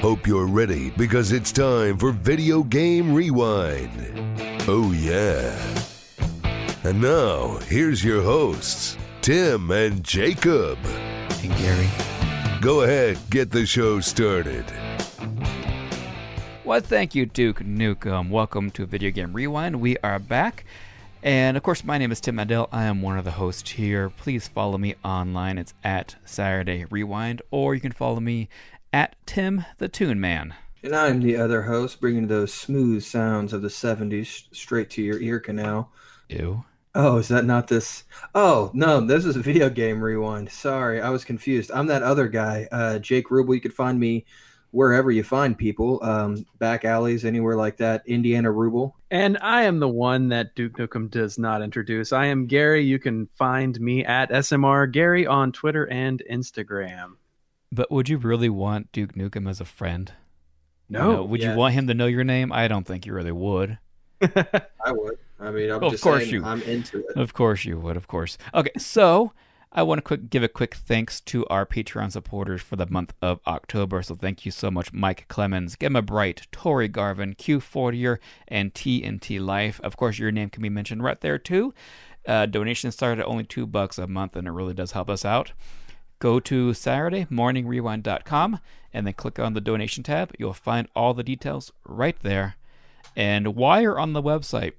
Hope you're ready because it's time for Video Game Rewind. Oh, yeah. And now, here's your hosts, Tim and Jacob. And Gary. Go ahead, get the show started. Well, thank you, Duke Nukem. Welcome to Video Game Rewind. We are back. And of course, my name is Tim Mandel. I am one of the hosts here. Please follow me online. It's at Saturday Rewind, or you can follow me at Tim the Tune Man. And I'm the other host, bringing those smooth sounds of the 70s straight to your ear canal. Ew. Oh, is that not this? Oh, no, this is a video game rewind. Sorry, I was confused. I'm that other guy, uh, Jake Ruble. You could find me wherever you find people, um, back alleys, anywhere like that. Indiana Ruble. And I am the one that Duke Nukem does not introduce. I am Gary. You can find me at SMR Gary on Twitter and Instagram. But would you really want Duke Nukem as a friend? No. You know, would yeah. you want him to know your name? I don't think you really would. I would. I mean, I'm Of just course saying you- I'm into it. Of course you would, of course. Okay, so I want to quick give a quick thanks to our Patreon supporters for the month of October. So thank you so much, Mike Clemens, Gemma Bright, Tori Garvin, Q40er, and TNT Life. Of course, your name can be mentioned right there too. Uh, donations start at only two bucks a month, and it really does help us out. Go to SaturdayMorningRewind.com and then click on the donation tab. You'll find all the details right there. And while you're on the website,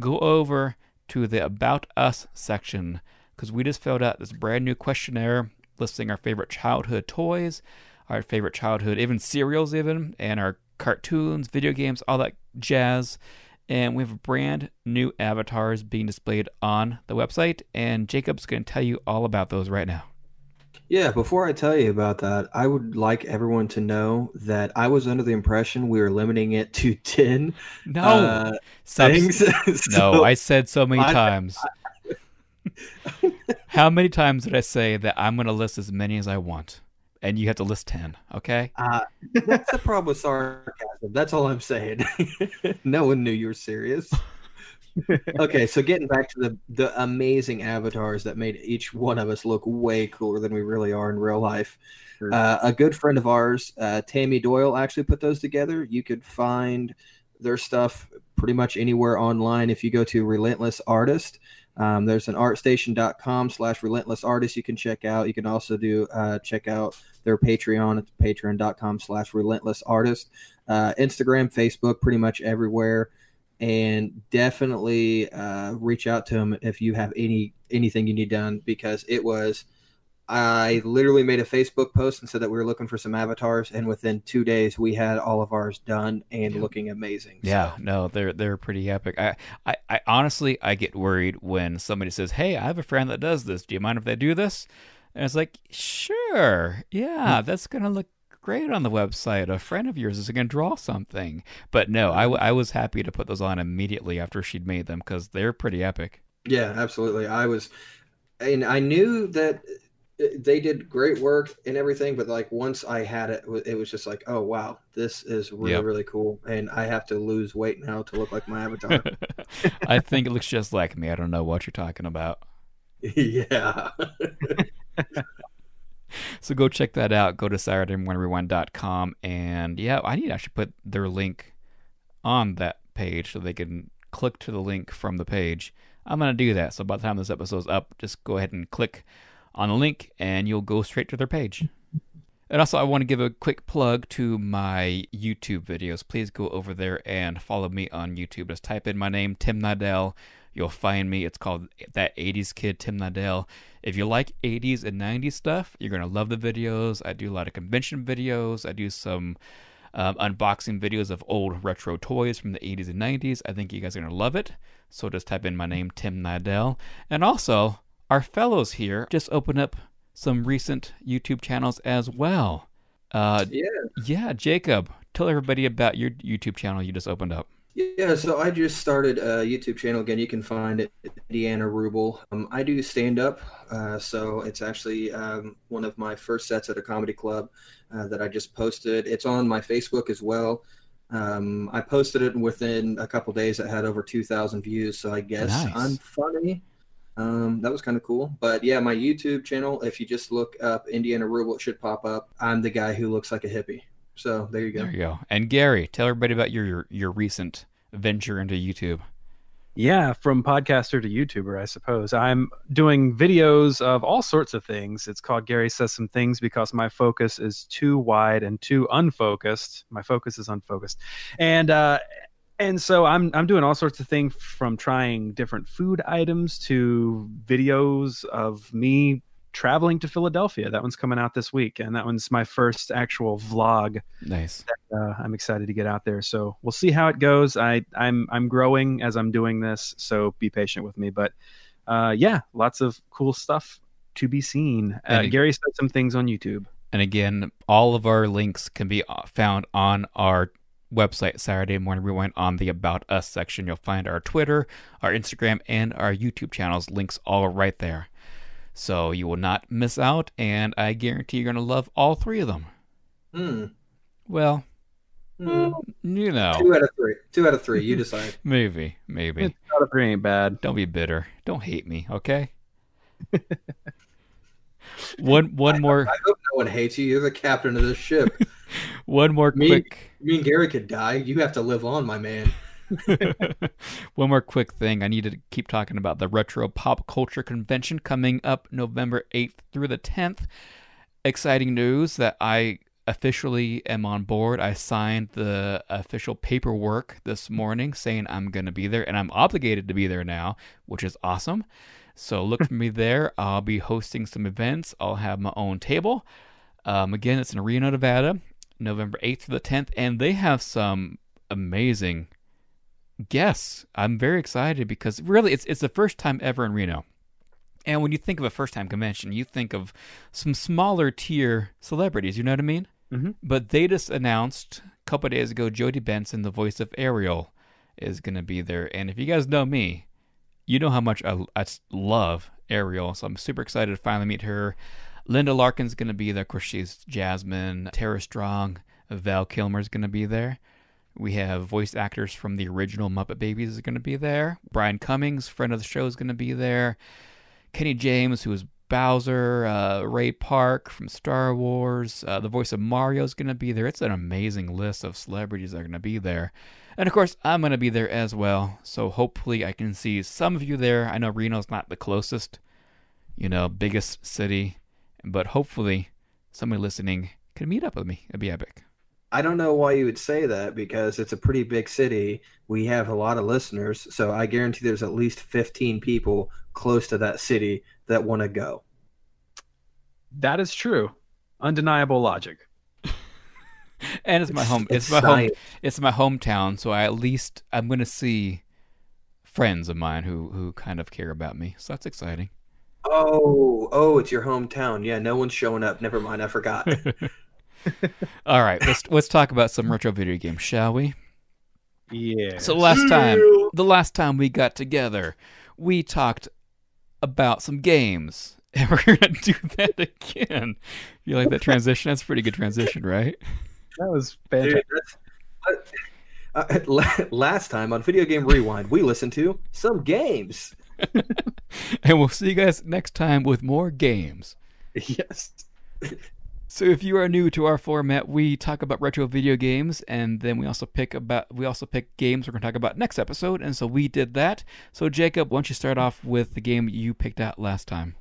go over to the About Us section because we just filled out this brand new questionnaire listing our favorite childhood toys, our favorite childhood, even cereals, even, and our cartoons, video games, all that jazz. And we have brand new avatars being displayed on the website, and Jacob's going to tell you all about those right now. Yeah, before I tell you about that, I would like everyone to know that I was under the impression we were limiting it to 10 No, uh, things. no, I said so many I- times. How many times did I say that I'm going to list as many as I want, and you have to list ten? Okay. Uh, that's the problem with sarcasm. That's all I'm saying. no one knew you were serious. Okay, so getting back to the the amazing avatars that made each one of us look way cooler than we really are in real life. Sure. Uh, a good friend of ours, uh, Tammy Doyle, actually put those together. You could find their stuff pretty much anywhere online if you go to Relentless Artist. Um, there's an artstation.com slash relentless artist you can check out. You can also do uh, check out their Patreon at patreon.com slash relentless artist. Uh, Instagram, Facebook, pretty much everywhere. And definitely uh, reach out to them if you have any anything you need done because it was I literally made a Facebook post and said that we were looking for some avatars, and within two days we had all of ours done and Yeah. looking amazing. So- Yeah, no, they're they're pretty epic. I, I, I honestly I get worried when somebody says, "Hey, I have a friend that does this. Do you mind if they do this?" And it's like, "Sure, yeah, that's gonna look great on the website. A friend of yours is gonna draw something." But no, I, w- I was happy to put those on immediately after she'd made them because they're pretty epic. Yeah, absolutely. I was, and I knew that uh, they did great work and everything, but like once I had it, it was just like, oh wow, this is really Yep. really cool, and I have to lose weight now to look like my avatar. I think it looks just like me. I don't know what you're talking about. yeah. So go check that out. Go to SaturdayMorningRewind.com. And yeah, I need to actually put their link on that page so they can click to the link from the page. I'm going to do that. So by the time this episode's up, just go ahead and click on the link and you'll go straight to their page. And also, I want to give a quick plug to my YouTube videos. Please go over there and follow me on YouTube. Just type in my name, Tim Nadell. You'll find me. It's called That 80s Kid, Tim Nadell. If you like 80s and 90s stuff, you're going to love the videos. I do a lot of convention videos. I do some um, unboxing videos of old retro toys from the 80s and 90s. I think you guys are going to love it. So just type in my name, Tim Nadell. And also, our fellows here just opened up some recent YouTube channels as well. Uh, Yeah. yeah, Jacob, tell everybody about your YouTube channel you just opened up. Yeah, so I just started a YouTube channel again. You can find it Indiana Ruble. Um, I do stand up, uh, so it's actually um, one of my first sets at a comedy club uh, that I just posted. It's on my Facebook as well. Um, I posted it and within a couple days. It had over two thousand views, so I guess Nice. I'm funny. Um, that was kind of cool. But yeah, my YouTube channel. If you just look up Indiana Ruble, it should pop up. I'm the guy who looks like a hippie. So there you go. There you go. And Gary, tell everybody about your your, your recent venture into YouTube. Yeah, from podcaster to YouTuber, I suppose. I'm doing videos of all sorts of things. It's called Gary Says Some Things because my focus is too wide and too unfocused. My focus is unfocused. And uh and so I'm I'm doing all sorts of things from trying different food items to videos of me traveling to Philadelphia. That one's coming out this week, and that one's my first actual vlog. Nice. That, uh, I'm excited to get out there. So we'll see how it goes. I I'm I'm growing as I'm doing this, so be patient with me. But uh, yeah, lots of cool stuff to be seen. Uh, And- Gary said some things on YouTube. And again, all of our links can be uh, found on our website, Saturday Morning Rewind, on the About Us section. You'll find our Twitter, our Instagram, and our YouTube channels. Links all right there. So you will not miss out, and I guarantee you're going to love all three of them. Hmm. Well, Hmm. you know, Two out of three. Two out of three. You decide. maybe, maybe. It's out of three ain't bad. Don't be bitter. Don't hate me, okay? one one more I hope no one hates you. You're the captain of this ship. one more Me? quick Me and Gary could die. You have to live on, my man. One more quick thing. I need to keep talking about the Retro Pop Culture Convention coming up November 8th through the 10th. Exciting news that I officially am on board. I signed the official paperwork this morning saying I'm going to be there, and I'm obligated to be there now, which is awesome. So look for me there. I'll be hosting some events. I'll have my own table. Um, again, it's in Reno, Nevada, November 8th through the 10th, and they have some amazing guests. I'm very excited because really it's it's the first time ever in Reno. And when you think of a first time convention, you think of some smaller tier celebrities, you know what I mean? Mhm. But they just announced a couple of days ago Jodi Benson, the voice of Ariel, is going to be there. And if you guys know me, you know how much I, I love Ariel. So I'm super excited to finally meet her. Linda Larkin's going to be there. Of course, she's Jasmine. Tara Strong, Val Kilmer's going to be there. We have voice actors from the original Muppet Babies is going to be there. Brian Cummings, friend of the show, is going to be there. Kenny James, who is Bowser, uh, Ray Park from Star Wars, uh, the voice of Mario is going to be there. It's an amazing list of celebrities that are going to be there. And of course, I'm going to be there as well. So hopefully, I can see some of you there. I know Reno's not the closest, you know, biggest city, but hopefully, somebody listening can meet up with me. It'd be epic. I don't know why you would say that because it's a pretty big city. We have a lot of listeners, so I guarantee there's at least 15 people close to that city that want to go. That is true. Undeniable logic. And it's my home. It's, my home. It's my hometown, so I at least I'm going to see friends of mine who who kind of care about me. So that's exciting. Oh, oh, it's your hometown. Yeah, no one's showing up. Never mind, I forgot. All right, let's let's talk about some retro video games, shall we? Yeah. So last time, the last time we got together, we talked about some games, and we're gonna do that again. You like that transition? That's a pretty good transition, right? that was fantastic. that's- uh, la- last time on Video Game Rewind, we listened to some games. And we'll see you guys next time with more games. yes. So if you are new to our format, we talk about retro video games, and then we also pick about we also pick games we're going to talk about next episode. And so we did that. So Jacob, why don't you start off with the game you picked out last time?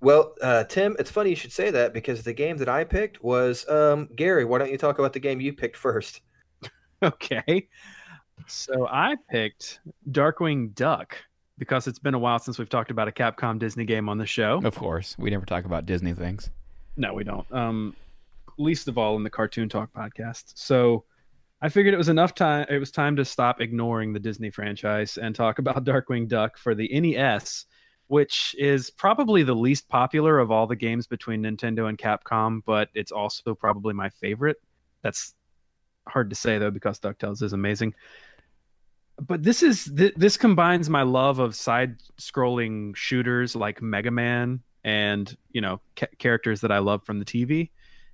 Well, uh, Tim, it's funny you should say that because the game that I picked was um, Gary. Why don't you talk about the game you picked first? Okay. So I picked Darkwing Duck because it's been a while since we've talked about a Capcom Disney game on the show. Of course, we never talk about Disney things. No, we don't. Um, least of all in the Cartoon Talk podcast. So I figured it was enough time. It was time to stop ignoring the Disney franchise and talk about Darkwing Duck for the NES, which is probably the least popular of all the games between Nintendo and Capcom, but it's also probably my favorite. That's hard to say though because DuckTales is amazing. But this is th- this combines my love of side-scrolling shooters like Mega Man and you know ca- characters that I love from the TV,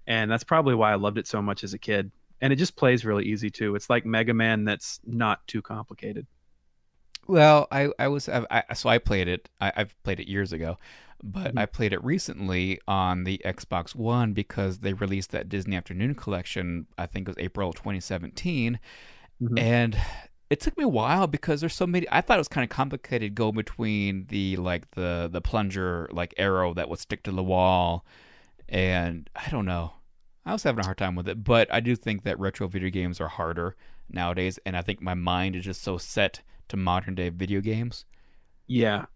and that's probably why I loved it so much as a kid. And it just plays really easy too. It's like Mega Man that's not too complicated. Well, I I was I, I, so I played it. I, I've played it years ago. but Mhm. I played it recently on the Xbox One because they released that Disney Afternoon collection. I think it was April 2017, Mhm. and it took me a while because there's so many. I thought it was kind of complicated going between the like the the plunger like arrow that would stick to the wall, and I don't know. I was having a hard time with it, but I do think that retro video games are harder nowadays, and I think my mind is just so set to modern day video games. Yeah.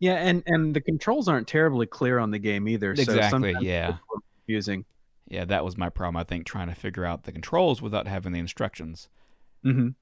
Yeah, and and the controls aren't terribly clear on the game either. So Exactly, sometimes yeah. confusing. Yeah, that was my problem. I think trying to figure out the controls without having the instructions. hmm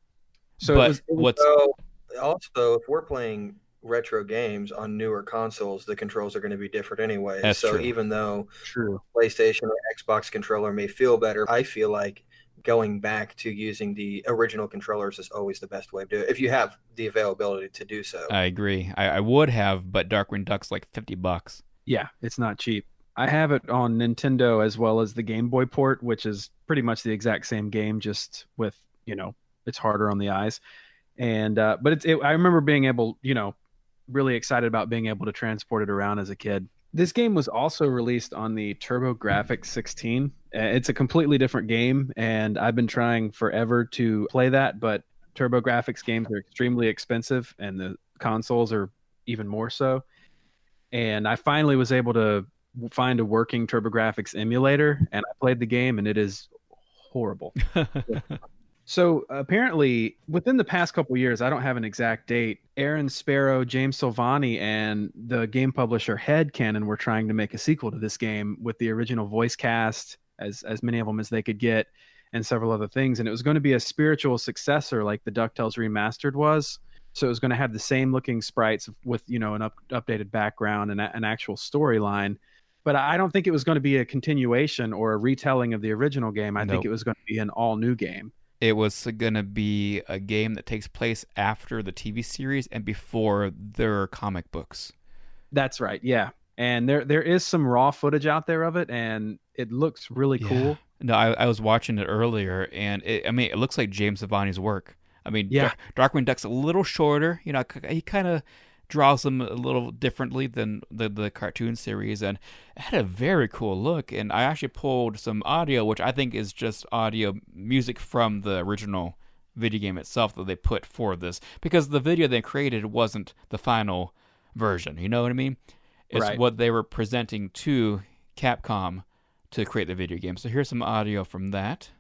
So but it was, it was- what's So also, if we're playing retro games on newer consoles, the controls are going to be different anyway. That's so true. even though true. PlayStation or Xbox controller may feel better, I feel like going back to using the original controllers is always the best way to do it if you have the availability to do so. I agree. I, I would have, but Darkwing Duck's like fifty bucks. Yeah, it's not cheap. I have it on Nintendo as well as the Game Boy port, which is pretty much the exact same game, just with you know it's harder on the eyes. And uh, but it's it, I remember being able, you know, really excited about being able to transport it around as a kid. This game was also released on the TurboGrafx 16. Uh, It's a completely different game, and I've been trying forever to play that, but TurboGrafx games are extremely expensive, and the consoles are even more so. And I finally was able to find a working TurboGrafx emulator, and I played the game, and it is horrible. So apparently, within the past couple years, I don't have an exact date. Aaron Sparrow, James Silvani, and the game publisher Head Cannon were trying to make a sequel to this game with the original voice cast, as as many of them as they could get, and several other things. And it was going to be a spiritual successor, like the Ducktales remastered was. So it was going to have the same looking sprites with you know an up, updated background and a- an actual storyline. But I don't think it was going to be a continuation or a retelling of the original game. I Nope. think it was going to be an all new game. It was going to be a game that takes place after the TV series and before their comic books. That's right. Yeah. And there there is some raw footage out there of it and it looks really Yeah. cool. No, I, I was watching it earlier, and it, I mean, it looks like James Silvani's work. I mean, Yeah. Dar- Darkwing Duck's a little shorter. You know, he kind of draws them a little differently than the the cartoon series, and it had a very cool look. And I actually pulled some audio, which I think is just audio music from the original video game itself that they put for this, because the video they created wasn't the final version. You know what I mean? It's Right. what they were presenting to Capcom to create the video game. So here's some audio from that.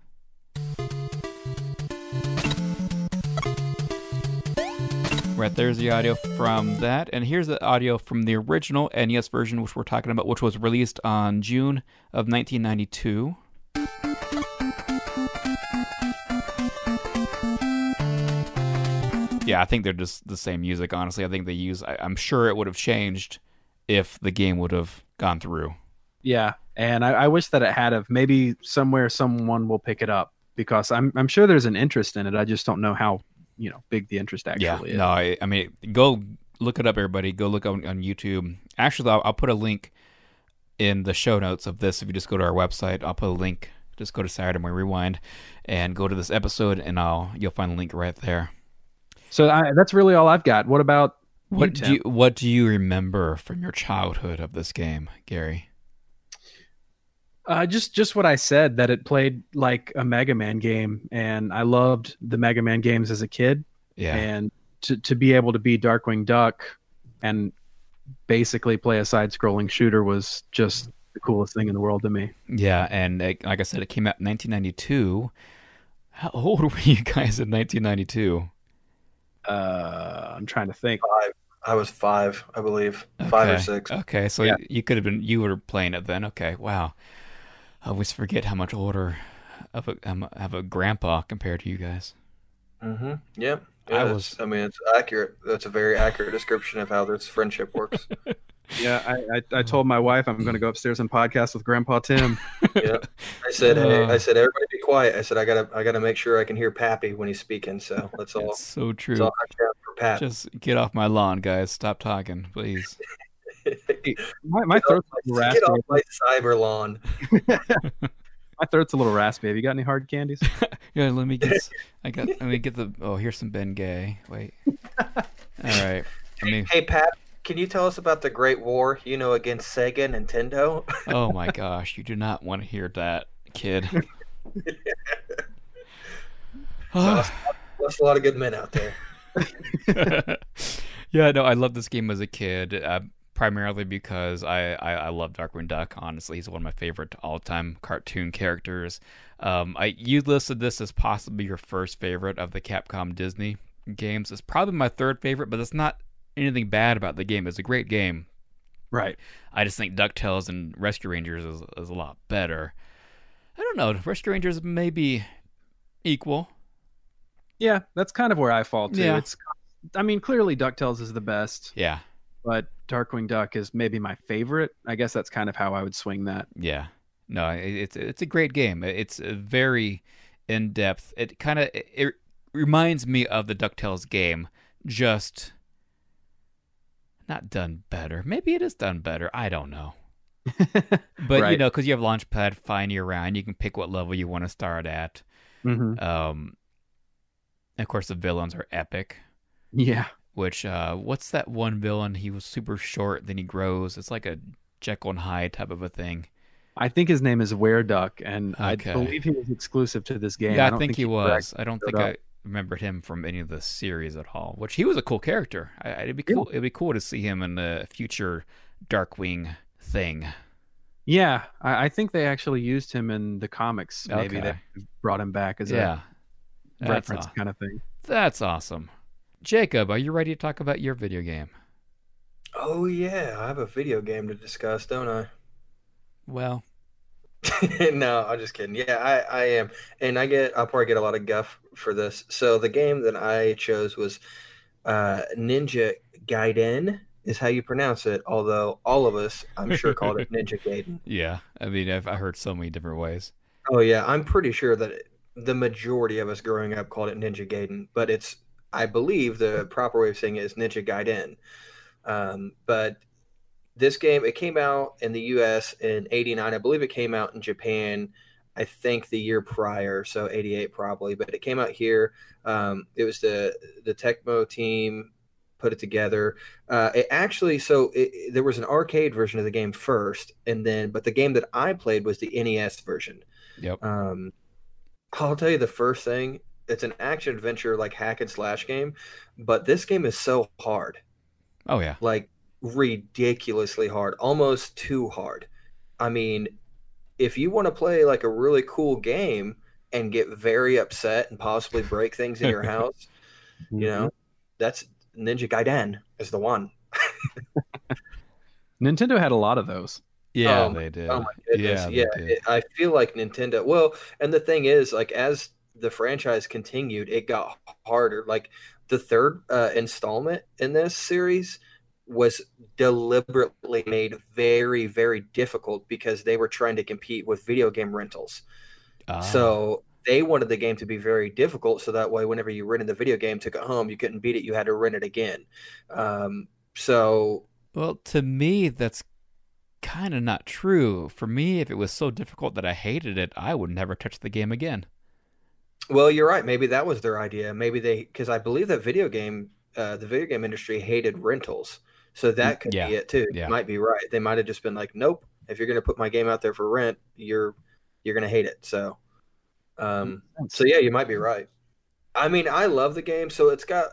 Right there's the audio from that, and here's the audio from the original NES version, which we're talking about, which was released on June of 1992. Yeah, I think they're just the same music. Honestly, I think they use. I, I'm sure it would have changed if the game would have gone through. Yeah. And I, I wish that it had of maybe somewhere someone will pick it up because I'm I'm sure there's an interest in it. I just don't know how, you know, big the interest actually yeah, is. no, I, I mean, go look it up, everybody. Go look on, on YouTube. Actually, I'll, I'll put a link in the show notes of this. If you just go to our website, I'll put a link. Just go to Saturday Morning Rewind and go to this episode, and I'll you'll find the link right there. So I, that's really all I've got. What about What you, do you, what do you remember from your childhood of this game, Gary? Uh, just just what I said that it played like a Mega Man game, and I loved the Mega Man games as a kid. Yeah, And to to be able to be Darkwing Duck and basically play a side-scrolling shooter was just the coolest thing in the world to me. yeah, and uh, like I said, it came out in 1992. How old were you guys in 1992? Uh, I'm trying to think. Five. I was five, I believe, five or six. Okay, so Yeah. you could have been you were playing it then. Okay, wow. I always forget how much older of a um, of a grandpa compared to you guys. Mm-hmm. Yep. I was- I mean, it's accurate. That's a very accurate description of how this friendship works. Yeah, I, I, I told my wife I'm going to go upstairs and podcast with Grandpa Tim. yeah. I said, hey, Uh. I said, everybody be quiet. I said, I gotta, I gotta make sure I can hear Pappy when he's speaking. So let's all, It's so let's true. all hush for Pap. Just get off my lawn, guys. Stop talking, please. My, my throat's a little raspy. Get off my cyber lawn. My throat's a little raspy. Have you got any hard candies? Yeah, let me get. I got. Let me get the. Oh, here's some Ben Gay. Wait. All right. I mean, Hey, Pat. can you tell us about the Great War? You know, against Sega, Nintendo. oh my gosh, you do not want to hear that, kid. lost, lost a lot of good men out there. yeah, no, I loved this game as a kid, uh, primarily because I, I, I love Darkwing Duck. Honestly, he's one of my favorite all-time cartoon characters. Um, I you listed this as possibly your first favorite of the Capcom Disney games. It's probably my third favorite, but it's not anything bad about the game. It's a great game. Right. I just think DuckTales and Rescue Rangers is, is a lot better. I don't know. Rescue Rangers maybe equal. Yeah, that's kind of where I fall too. Yeah. It's I mean, clearly DuckTales is the best, Yeah. But Darkwing Duck is maybe my favorite. I guess that's kind of how I would swing that. Yeah. No, it's it's a great game. It's a very in depth. It kind of it reminds me of the Ducktales game, just not done better. Maybe it is done better. I don't know. But you know, because you have Launchpad flying you around, you can pick what level you want to start at. hmm Um, of course, the villains are epic. Yeah. Which uh, what's that one villain? He was super short, then he grows. It's like a Jekyll and Hyde type of a thing. I think his name is Were Duck, and Okay. I believe he was exclusive to this game. Yeah, I, don't think, he was. I don't think up. I remembered him from any of the series at all. Which he was a cool character. I, it'd be cool. It'd be cool to see him in a future Darkwing thing. Yeah, I, I think they actually used him in the comics. Maybe Okay. they brought him back as yeah, a that's reference aw- kind of thing. that's awesome. Jacob, are you ready to talk about your video game? Oh yeah, I have a video game to discuss, don't I? Well, no, I'm just kidding. Yeah, I, I am, and I get I'll probably get a lot of guff for this. So the game that I chose was uh, Ninja Gaiden, is how you pronounce it. Although all of us, I'm sure, called it Ninja Gaiden. yeah. I mean, I've I heard so many different ways. Oh yeah, I'm pretty sure that the majority of us growing up called it Ninja Gaiden, but it's I believe the proper way of saying it is Ninja Gaiden. Um, but this game it came out in the U.S. in '89. I believe it came out in Japan. I think the year prior, so '88 probably, but it came out here. Um, it was the the Tecmo team put it together. Uh, it actually, so it, there was an arcade version of the game first, and then, but the game that I played was the NES version. Yep. Um, I'll tell you the first thing. It's an action adventure like hack and slash game, but this game is so hard, Oh yeah. like ridiculously hard, almost too hard. I mean, if you want to play like a really cool game and get very upset and possibly break things in your house, you know, mm-hmm. that's Ninja Gaiden is the one. Nintendo had a lot of those. Yeah, Oh, they did. Oh my goodness! Yeah, Yeah, it- I feel like Nintendo. Well, and the thing is, like as the franchise continued, it got harder. Like the third uh, installment in this series was deliberately made very, very difficult because they were trying to compete with video game rentals. Ah. So they wanted the game to be very difficult, so that way, whenever you rented the video game, took it home, you couldn't beat it, you had to rent it again. Um, so Well, to me, that's kind of not true. For me, if it was so difficult that I hated it, I would never touch the game again. Well, you're right. Maybe that was their idea. Maybe they, because I believe that video game, uh, the video game industry hated rentals, so that could Mm, yeah, be it too. yeah. You might be right. They might have just been like, "Nope, if you're going to put my game out there for rent, you're you're going to hate it." So, um, so yeah, you might be right. I mean, I love the game, so it's got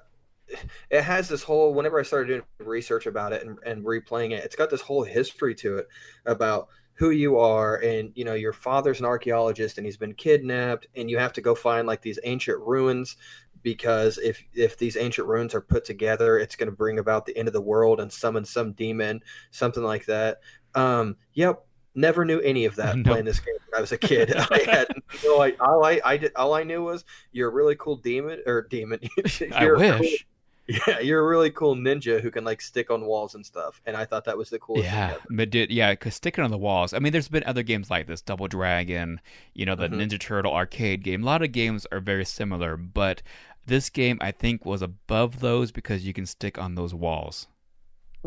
it has this whole. Whenever I started doing research about it and, and replaying it, it's got this whole history to it about who you are and you know your father's an archaeologist and he's been kidnapped and you have to go find like these ancient ruins because if if these ancient ruins are put together it's going to bring about the end of the world and summon some demon something like that um yep never knew any of that Nope. playing this game when i was a kid i had no I, all i i did all i knew was you're a really cool demon or demon I You're a cool- wish. Yeah you're a really cool ninja who can like stick on walls and stuff and i thought that was the coolest Yeah, but did yeah, because sticking on the walls. I mean, there's been other games like this, Double Dragon, you know, the Mhm. Ninja Turtle arcade game. A lot of games are very similar, but this game I think was above those because you can stick on those walls.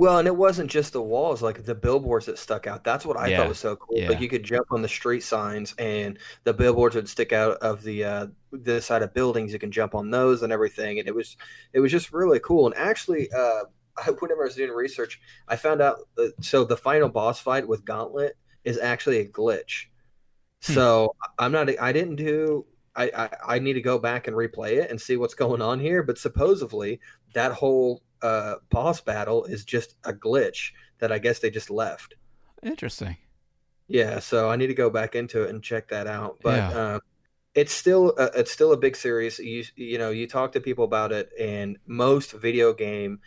Well, and it wasn't just the walls, like the billboards that stuck out. That's what I Yeah, thought was so cool. yeah. Like you could jump on the street signs and the billboards would stick out of the uh the side of buildings. You can jump on those and everything. And it was it was just really cool. And actually uh whenever I was doing research, I found out that, so the final boss fight with Gauntlet is actually a glitch. Hmm. So I'm not. I didn't do. I, I I need to go back and replay it and see what's going on here. But supposedly that whole uh, boss battle is just a glitch that I guess they just left. Interesting. Yeah, so I need to go back into it and check that out. But Yeah. um, it's still uh, it's still a big series. You you know you talk to people about it, and most video game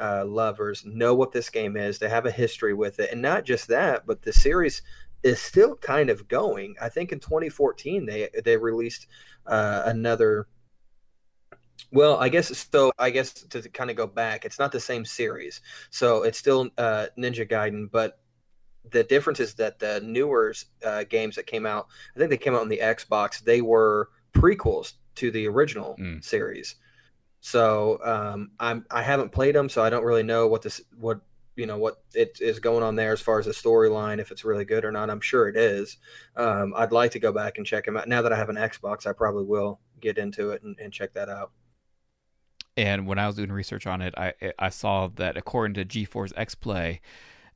uh, lovers know what this game is. They have a history with it, and not just that, but the series is still kind of going. I think in 2014 they they released uh, another. Well, I guess so. I guess to kind of go back, it's not the same series, so it's still uh, Ninja Gaiden, but the difference is that the newer uh, games that came out, I think they came out on the Xbox, they were prequels to the original Mm. series. So um, I'm I haven't played them, so I don't really know what this what you know what it is going on there as far as the storyline, if it's really good or not. I'm sure it is. Um, I'd like to go back and check them out. Now that I have an Xbox, I probably will get into it and, and check that out. And when I was doing research on it, I I saw that according to G4's XPlay,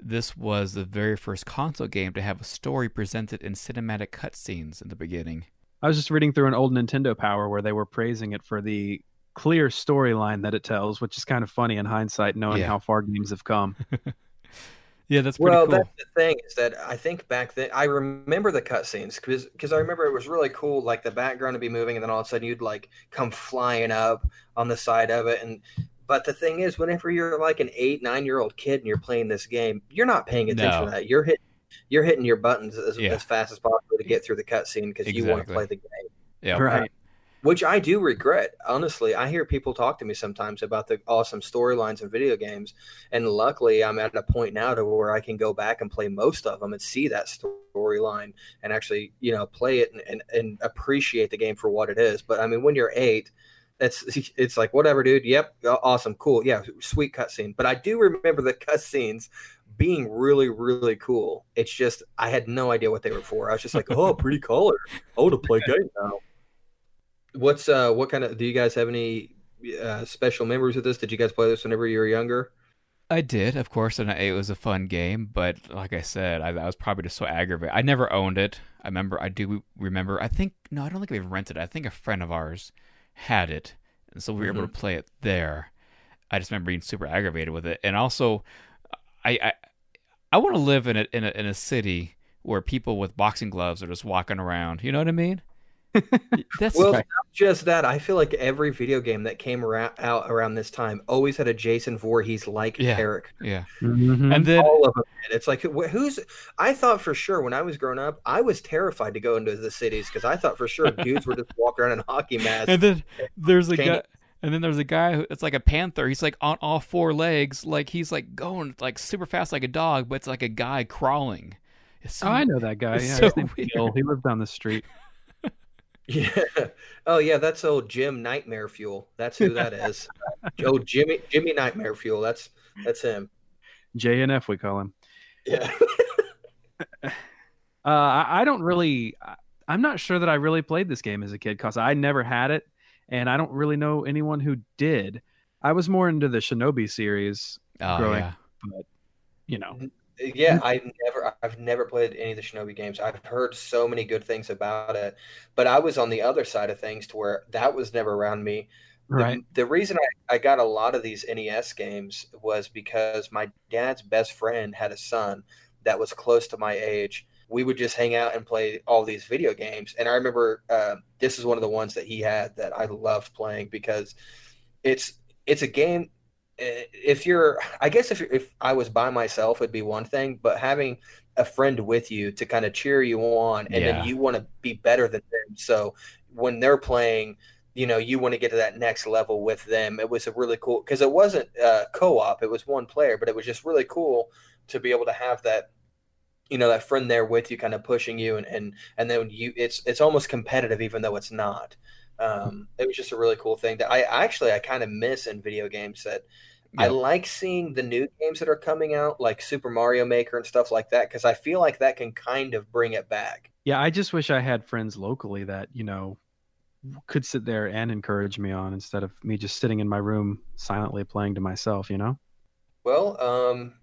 this was the very first console game to have a story presented in cinematic cutscenes in the beginning. I was just reading through an old Nintendo Power where they were praising it for the clear storyline that it tells, which is kind of funny in hindsight, knowing Yeah. how far games have come. Yeah, that's pretty well, cool. that's the thing is that I think back then I remember the cutscenes because because I remember it was really cool. Like the background would be moving, and then all of a sudden you'd like come flying up on the side of it. And but the thing is, whenever you're like an eight nine year old kid and you're playing this game, you're not paying attention No. to that. You're hitting you're hitting your buttons as, Yeah. as fast as possible to get through the cutscene because you want to play the game Yeah, Right. Which I do regret. Honestly, I hear people talk to me sometimes about the awesome storylines in video games, and luckily, I'm at a point now to where I can go back and play most of them and see that storyline and actually, you know, play it and, and, and appreciate the game for what it is. But I mean, when you're eight, it's it's like whatever, dude. Yep, awesome, cool, yeah, sweet cutscene. But I do remember the cutscenes being really, really cool. It's just I had no idea what they were for. I was just like, oh, pretty color. Oh, to play game now. What's uh what kind of do you guys have any uh, special memories with this? Did you guys play this whenever you were younger? I did, of course, and it was a fun game. But like I said, I, I was probably just so aggravated. I never owned it. I remember, I do remember. I think no, I don't think we rented it. I think a friend of ours had it, and so we were able to play it there. I just remember being super aggravated with it, and also, I I, I want to live in a, in a in a city where people with boxing gloves are just walking around. You know what I mean? That's Well, not just that. I feel like every video game that came around, out around this time always had a Jason Voorhees like Yeah. character. yeah. Mhm. And then All of them. did. It's like wh- who's? I thought for sure when I was growing up, I was terrified to go into the cities because I thought for sure dudes were just walking around in hockey masks. and then there's a guy and then there's a guy who it's like a panther he's like on all four legs like he's like going like super fast like a dog but it's like a guy crawling so, Oh, I know that guy. Yeah, so his name's weird. Gil. He lived down the street. Yeah. Oh yeah, that's old Jim Nightmare Fuel. That's who that is. oh Jimmy Jimmy Nightmare Fuel. That's that's him. JNF, we call him. Yeah. Uh, I, I don't really. I- I'm not sure that I really played this game as a kid because I never had it, and I don't really know anyone who did. I was more into the Shinobi series, oh, growing- yeah. but you know, Yeah, I never I've never played any of the Shinobi games. I've heard so many good things about it, but I was on the other side of things to where that was never around me. The- right? The, reason I, I got a lot of these NES games was because my dad's best friend had a son that was close to my age. We would just hang out and play all these video games. And I remember uh, this is one of the ones that he had that I loved playing because it's it's a game. If you're, I guess if if I was by myself, it'd be one thing. But having a friend with you to kind of cheer you on, and Yeah. then you want to be better than them. So when they're playing, you know, you want to get to that next level with them. It was a really cool because it wasn't uh, co-op; it was one player, but it was just really cool to be able to have that, you know, that friend there with you, kind of pushing you, and and and then you, it's it's almost competitive, even though it's not. Um, it was just a really cool thing that I actually I kind of miss in video games that. I like seeing the new games that are coming out, like Super Mario Maker and stuff like that, because I feel like that can kind of bring it back. Yeah, I just wish I had friends locally that you know could sit there and encourage me on instead of me just sitting in my room silently playing to myself. You know? Well, um,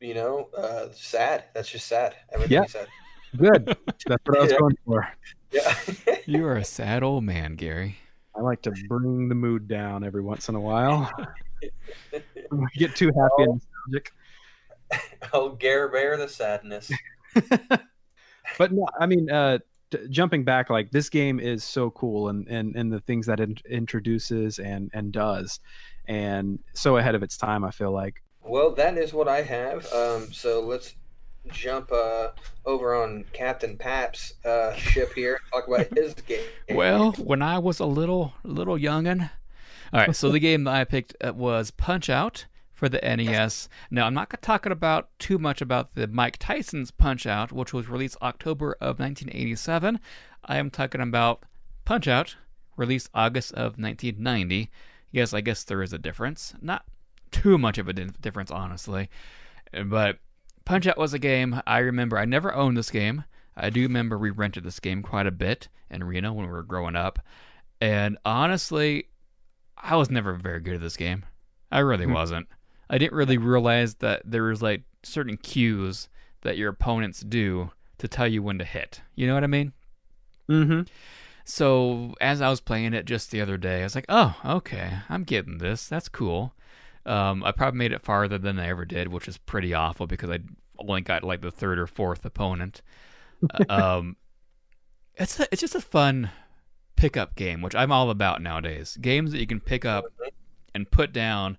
you know, uh, sad. That's just sad. Everything Yeah. you said. Good. That's what I was Yeah. going for. Yeah. You are a sad old man, Gary. I like to bring the mood down every once in a while. When I get too happy and nostalgic. oh, Gare Bear, the sadness. but no, I mean, uh, t- jumping back, like this game is so cool, and and and the things that it introduces and and does, and so ahead of its time. I feel like. Well, that is what I have. Um, so let's jump uh, over on Captain Pap's uh, ship here and talk about his game. Well, when I was a little little youngin. All right, so the game that I picked uh, was Punch Out for the NES. Now, I'm not talking about too much about the Mike Tyson's Punch Out, which was released October of 1987. I am talking about Punch Out, released August of 1990. Yes, I guess there is a difference. Not too much of a difference, honestly, but Punch Out was a game I remember. I never owned this game. I do remember we rented this game quite a bit in Reno when we were growing up. And honestly, I was never very good at this game. I really Hmm. wasn't. I didn't really realize that there was like certain cues that your opponents do to tell you when to hit. You know what I mean? Mm-hmm. So as I was playing it just the other day, I was like, "Oh, okay, I'm getting this. That's cool." Um, I probably made it farther than I ever did, which is pretty awful because I only got like the third or fourth opponent. um, it's a, it's just a fun pickup game, which I'm all about nowadays. Games that you can pick up and put down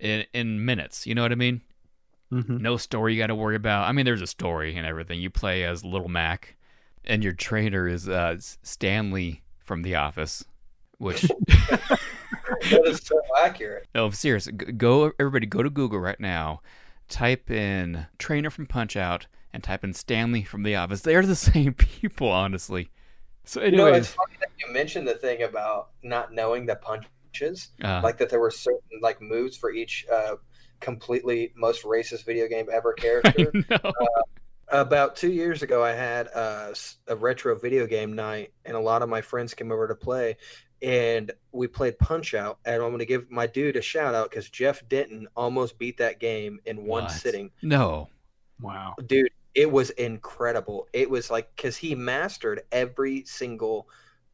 in in minutes. You know what I mean? Mm-hmm. No story you got to worry about. I mean, there's a story and everything. You play as Little Mac, and your trainer is uh, Stanley from The Office, which That is so accurate. no, I'm serious. Go everybody, go to Google right now. Type in trainer from Punch Out and type in Stanley from The Office. They are the same people, honestly. So, You know, anyways, it's funny that you mentioned the thing about not knowing the punches, uh, like that there were certain like moves for each uh, completely most racist video game ever character. know. About two years ago, I had a, a retro video game night, and a lot of my friends came over to play, and we played Punch Out. And I'm going to give my dude a shout out because Jeff Denton almost beat that game in one What? sitting. No. Wow. Dude, it was incredible. It was like because he mastered every single,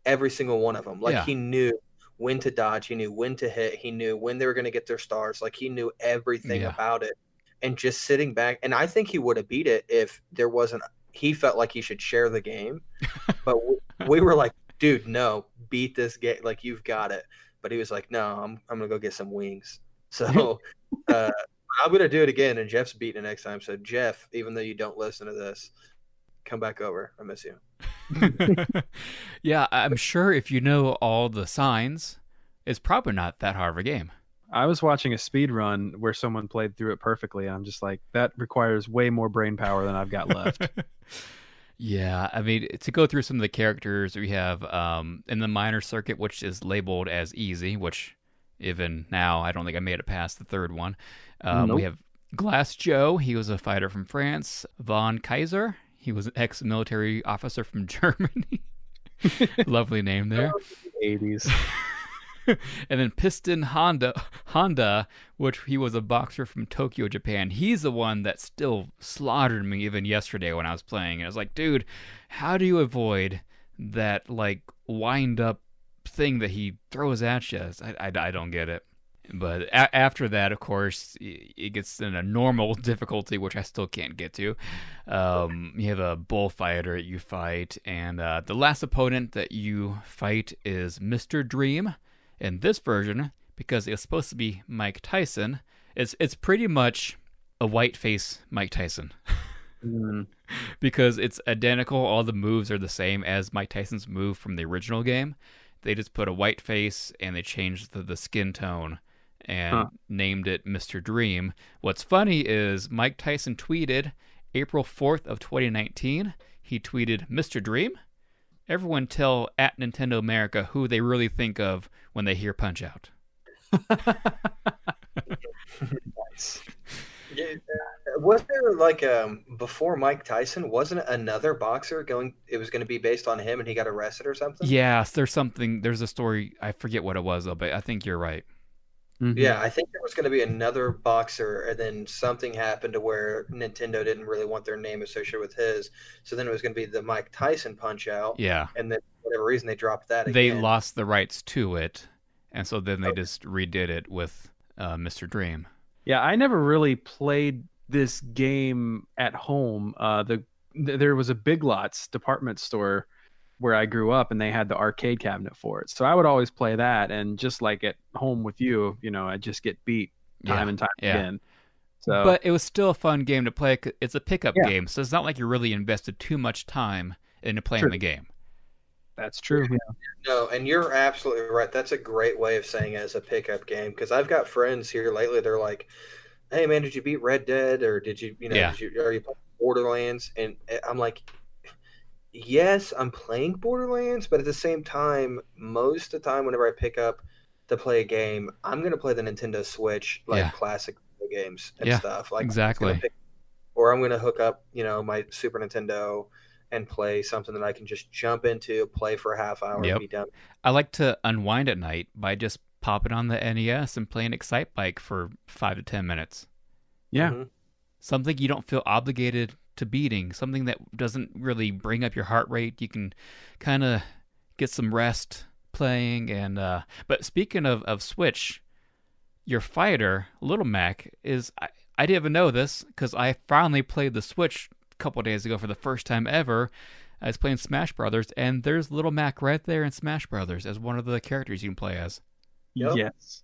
every single one of them. Like Yeah. he knew when to dodge, he knew when to hit, he knew when they were going to get their stars. Like he knew everything Yeah. about it. And just sitting back, and I think he would have beat it if there wasn't. He felt like he should share the game, but we, we were like, "Dude, no, beat this game. Like you've got it." But he was like, "No, I'm I'm gonna go get some wings." So uh, I'm gonna do it again, and Jeff's beating it next time. So Jeff, even though you don't listen to this, come back over. I miss you. yeah, I'm sure if you know all the signs, it's probably not that hard of a game. I was watching a speed run where someone played through it perfectly. And I'm just like, that requires way more brain power than I've got left. yeah, I mean, to go through some of the characters, we have um, in the minor circuit, which is labeled as easy, which even now I don't think I made it past the third one. Um, Nope. We have Glass Joe, he was a fighter from France. Von Kaiser, he was an ex military officer from Germany. Lovely name there. 80s. and then Piston Honda, Honda, which he was a boxer from Tokyo, Japan. He's the one that still slaughtered me even yesterday when I was playing. And I was like, dude, how do you avoid that like wind up thing that he throws at you? I, I, I don't get it. But a- after that, of course, it gets in a normal difficulty, which I still can't get to. Um, you have a bullfighter you fight, and uh, the last opponent that you fight is Mr. Dream in this version, because it's supposed to be Mike Tyson, it's it's pretty much a white face Mike Tyson. Mm. because it's identical. All the moves are the same as Mike Tyson's move from the original game. They just put a white face and they changed the, the skin tone and Huh. named it Mr. Dream. What's funny is Mike Tyson tweeted April 4th of 2019. He tweeted, "Mr. Dream, everyone tell at Nintendo America who they really think of when they hear Punch Out." Nice. Yeah, was there like um before Mike Tyson wasn't another boxer going? It was going to be based on him, and he got arrested or something. Yes, there's something. There's a story. I forget what it was though, but I think you're right. Mhm. Yeah, I think there was going to be another boxer, and then something happened to where Nintendo didn't really want their name associated with his. So then it was going to be the Mike Tyson Punch Out, Yeah. and then for whatever reason they dropped that. They again. lost the rights to it, and so then they Okay. just redid it with uh, Mr. Dream. Yeah, I never really played this game at home. Uh, the th- there was a Big Lots department store where I grew up, and they had the arcade cabinet for it. So I would always play that, and just like at home with you, you know, I just get beat time Yeah. and time yeah. again. So But it was still a fun game to play. It's a pickup Yeah. game, so it's not like you're really invested too much time into playing True. the game. that's true. Yeah. No, and you're absolutely right. That's a great way of saying it as a pickup game because I've got friends here lately. They're like, "Hey, man, did you beat Red Dead or did you, you know, Yeah. did you, are you playing Borderlands?" And eh, I'm like, "Yes, I'm playing Borderlands, but at the same time, most of the time, whenever I pick up to play a game, I'm gonna play the Nintendo Switch, like Yeah. classic games and Yeah, stuff. Like I'm exactly. pick- or I'm gonna hook up, you know, my Super Nintendo." And play something that I can just jump into, play for a half hour, Yep. and be done. I like to unwind at night by just popping on the NES and playing Excitebike for five to ten minutes. Yeah. Mhm. Something you don't feel obligated to beating, something that doesn't really bring up your heart rate. You can kind of get some rest playing. And uh, but speaking of of Switch, your fighter Little Mac is I, I didn't even know this because I finally played the Switch a couple days ago for the first time ever. I was playing Smash Brothers, and there's Little Mac right there in Smash Brothers as one of the characters you can play as. Yep. Yes.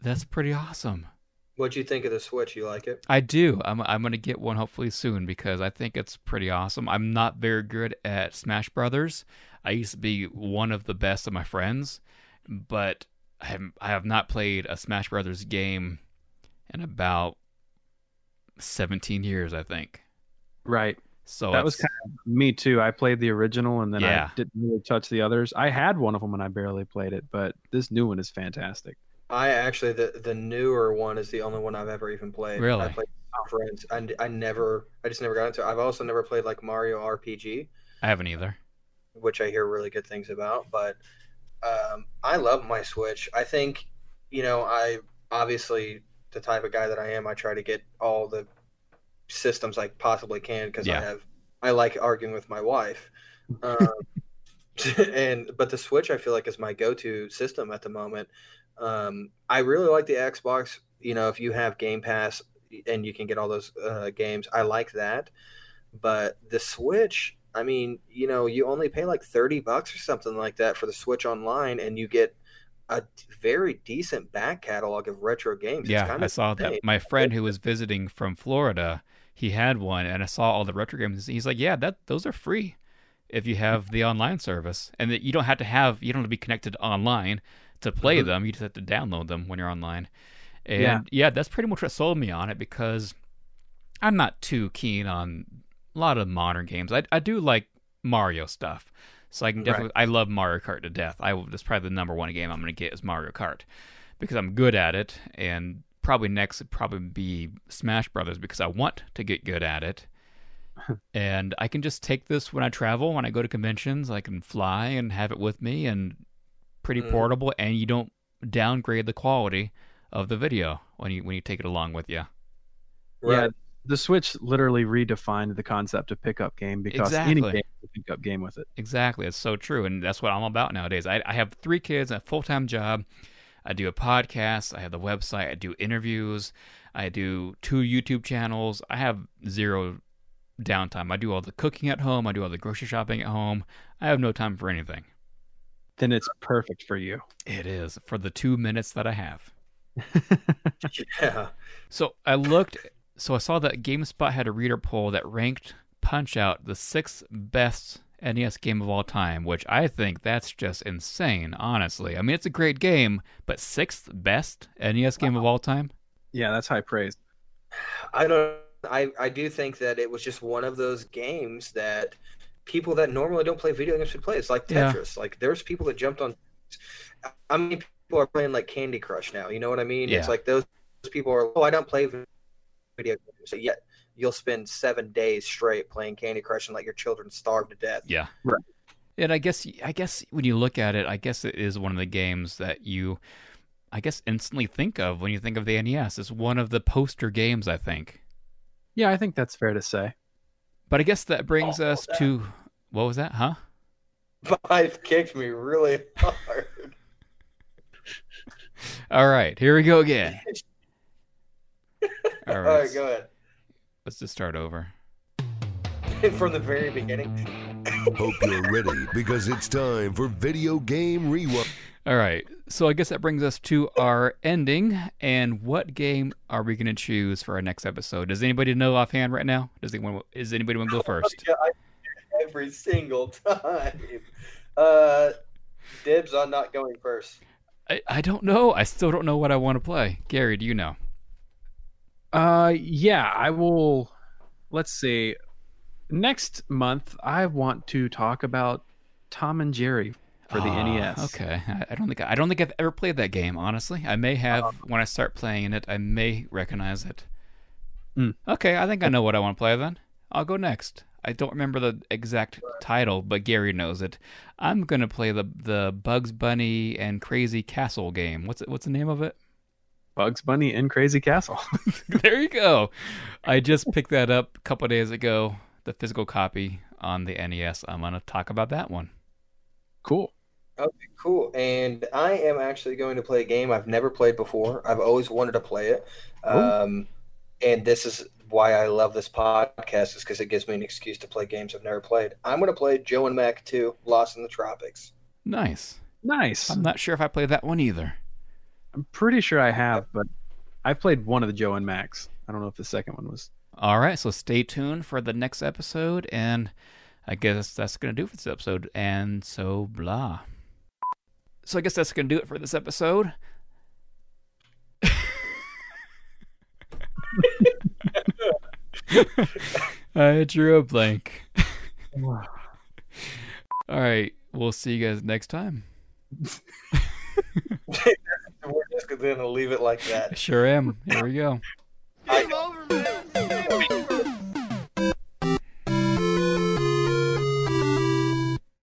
That's pretty awesome. What'd you think of the Switch? You like it? I do. I'm I'm gonna get one hopefully soon because I think it's pretty awesome. I'm not very good at Smash Brothers. I used to be one of the best of my friends, but I have I have not played a Smash Brothers game in about 17 years, I think. Right. So that was kind of me too. I played the original and then Yeah. I didn't really touch the others. I had one of them and I barely played it, but this new one is fantastic. I actually the the newer one is the only one I've ever even played. Really? I played with friends. I, I never I just never got into. it. I've also never played like Mario RPG, I haven't either. which I hear really good things about. But um, I love my Switch. I think you know I obviously the type of guy that I am. I try to get all the systems I possibly can because Yeah. I have I like arguing with my wife. Um, and but the Switch I feel like is my go-to system at the moment. Um, I really like the Xbox. You know, if you have Game Pass and you can get all those uh, games, I like that. But the Switch, I mean, you know, you only pay like thirty bucks or something like that for the Switch Online, and you get a very decent back catalog of retro games. It's Yeah, I saw that. My friend who was visiting from Florida, he had one, and I saw all the retro games. He's like, "Yeah, that those are free if you have the online service, and that you don't have to have you don't have to be connected online to play Mhm. them. You just have to download them when you're online." And Yeah. yeah. that's pretty much what sold me on it because I'm not too keen on a lot of modern games. I I do like Mario stuff. So I can Right. definitely I love Mario Kart to death. I will that's probably the number one game I'm going to get is Mario Kart because I'm good at it and probably next would probably be Smash Brothers because I want to get good at it. and I can just take this when I travel, when I go to conventions, I can fly and have it with me and pretty Mm. portable and you don't downgrade the quality of the video when you when you take it along with you. Yeah, the Switch literally redefined the concept of pickup game because any game is a pickup game with it. Exactly. It's so true. And that's what I'm about nowadays. I, I have three kids, a full time job. I do a podcast. I have the website. I do interviews. I do two YouTube channels. I have zero downtime. I do all the cooking at home. I do all the grocery shopping at home. I have no time for anything. Then it's perfect for you. It is for the two minutes that I have. Yeah. So I looked. So I saw that GameSpot had a reader poll that ranked Punch Out the sixth best NES game of all time, which I think that's just insane. Honestly, I mean it's a great game, but sixth best NES game of all time. Yeah, that's high praise. I don't. I I do think that it was just one of those games that people that normally don't play video games should play. It's like Yeah. Tetris. Like there's people that jumped on. I mean, people are playing like Candy Crush now. You know what I mean? Yeah. It's like those people are. Oh, I don't play video games. So yet you'll spend seven days straight playing Candy Crush and let your children starve to death. Yeah. Right. And I guess I guess when you look at it, I guess it is one of the games that you I guess, instantly think of when you think of the NES. It's one of the poster games, I think. Yeah, I think that's fair to say. But I guess that brings Oh, us that- to what was that, huh? Five kicked me really hard. All right, here we go again. All All right, right, go ahead. let's just start over. From the very beginning. Hope you're ready because it's time for Video Game Rewind. All right, so I guess that brings us to our ending. And what game are we going to choose for our next episode? Does anybody know offhand right now? Does anyone? Is anybody want to go first? Yeah, I every single time. Uh, dibs on not going first. I, I don't know. I still don't know what I want to play. Gary, do you know? Uh, yeah, I will. Let's see. Next month, I want to talk about Tom and Jerry for the Ah, NES. Okay, I, don't think I don't think I've ever played that game. Honestly, I may have Um, when I start playing it. I may recognize it. Hmm. Okay, I think I know what I want to play then. I'll go next. I don't remember the exact title, but Gary knows it. I'm gonna play the the Bugs Bunny and Crazy Castle game. What's it, what's the name of it? Bugs Bunny and Crazy Castle. there you go. I just picked that up a couple days ago. The physical copy on the NES. I'm gonna talk about that one. Cool. Okay, cool. And I am actually going to play a game I've never played before. I've always wanted to play it. Um, and this is why I love this podcast is because it gives me an excuse to play games I've never played. I'm going to play Joe and Mac 2, Lost in the Tropics. Nice. Nice. I'm not sure if I played that one either. I'm pretty sure I have, but I've played one of the Joe and Max. I don't know if the second one was. All right, so stay tuned for the next episode, and I guess that's going to do it for this episode. And so, blah. So, I guess that's going to do it for this episode. I drew a blank. All right, we'll see you guys next time. We're just going to leave it like that. Sure am. Here we go. Game over, man.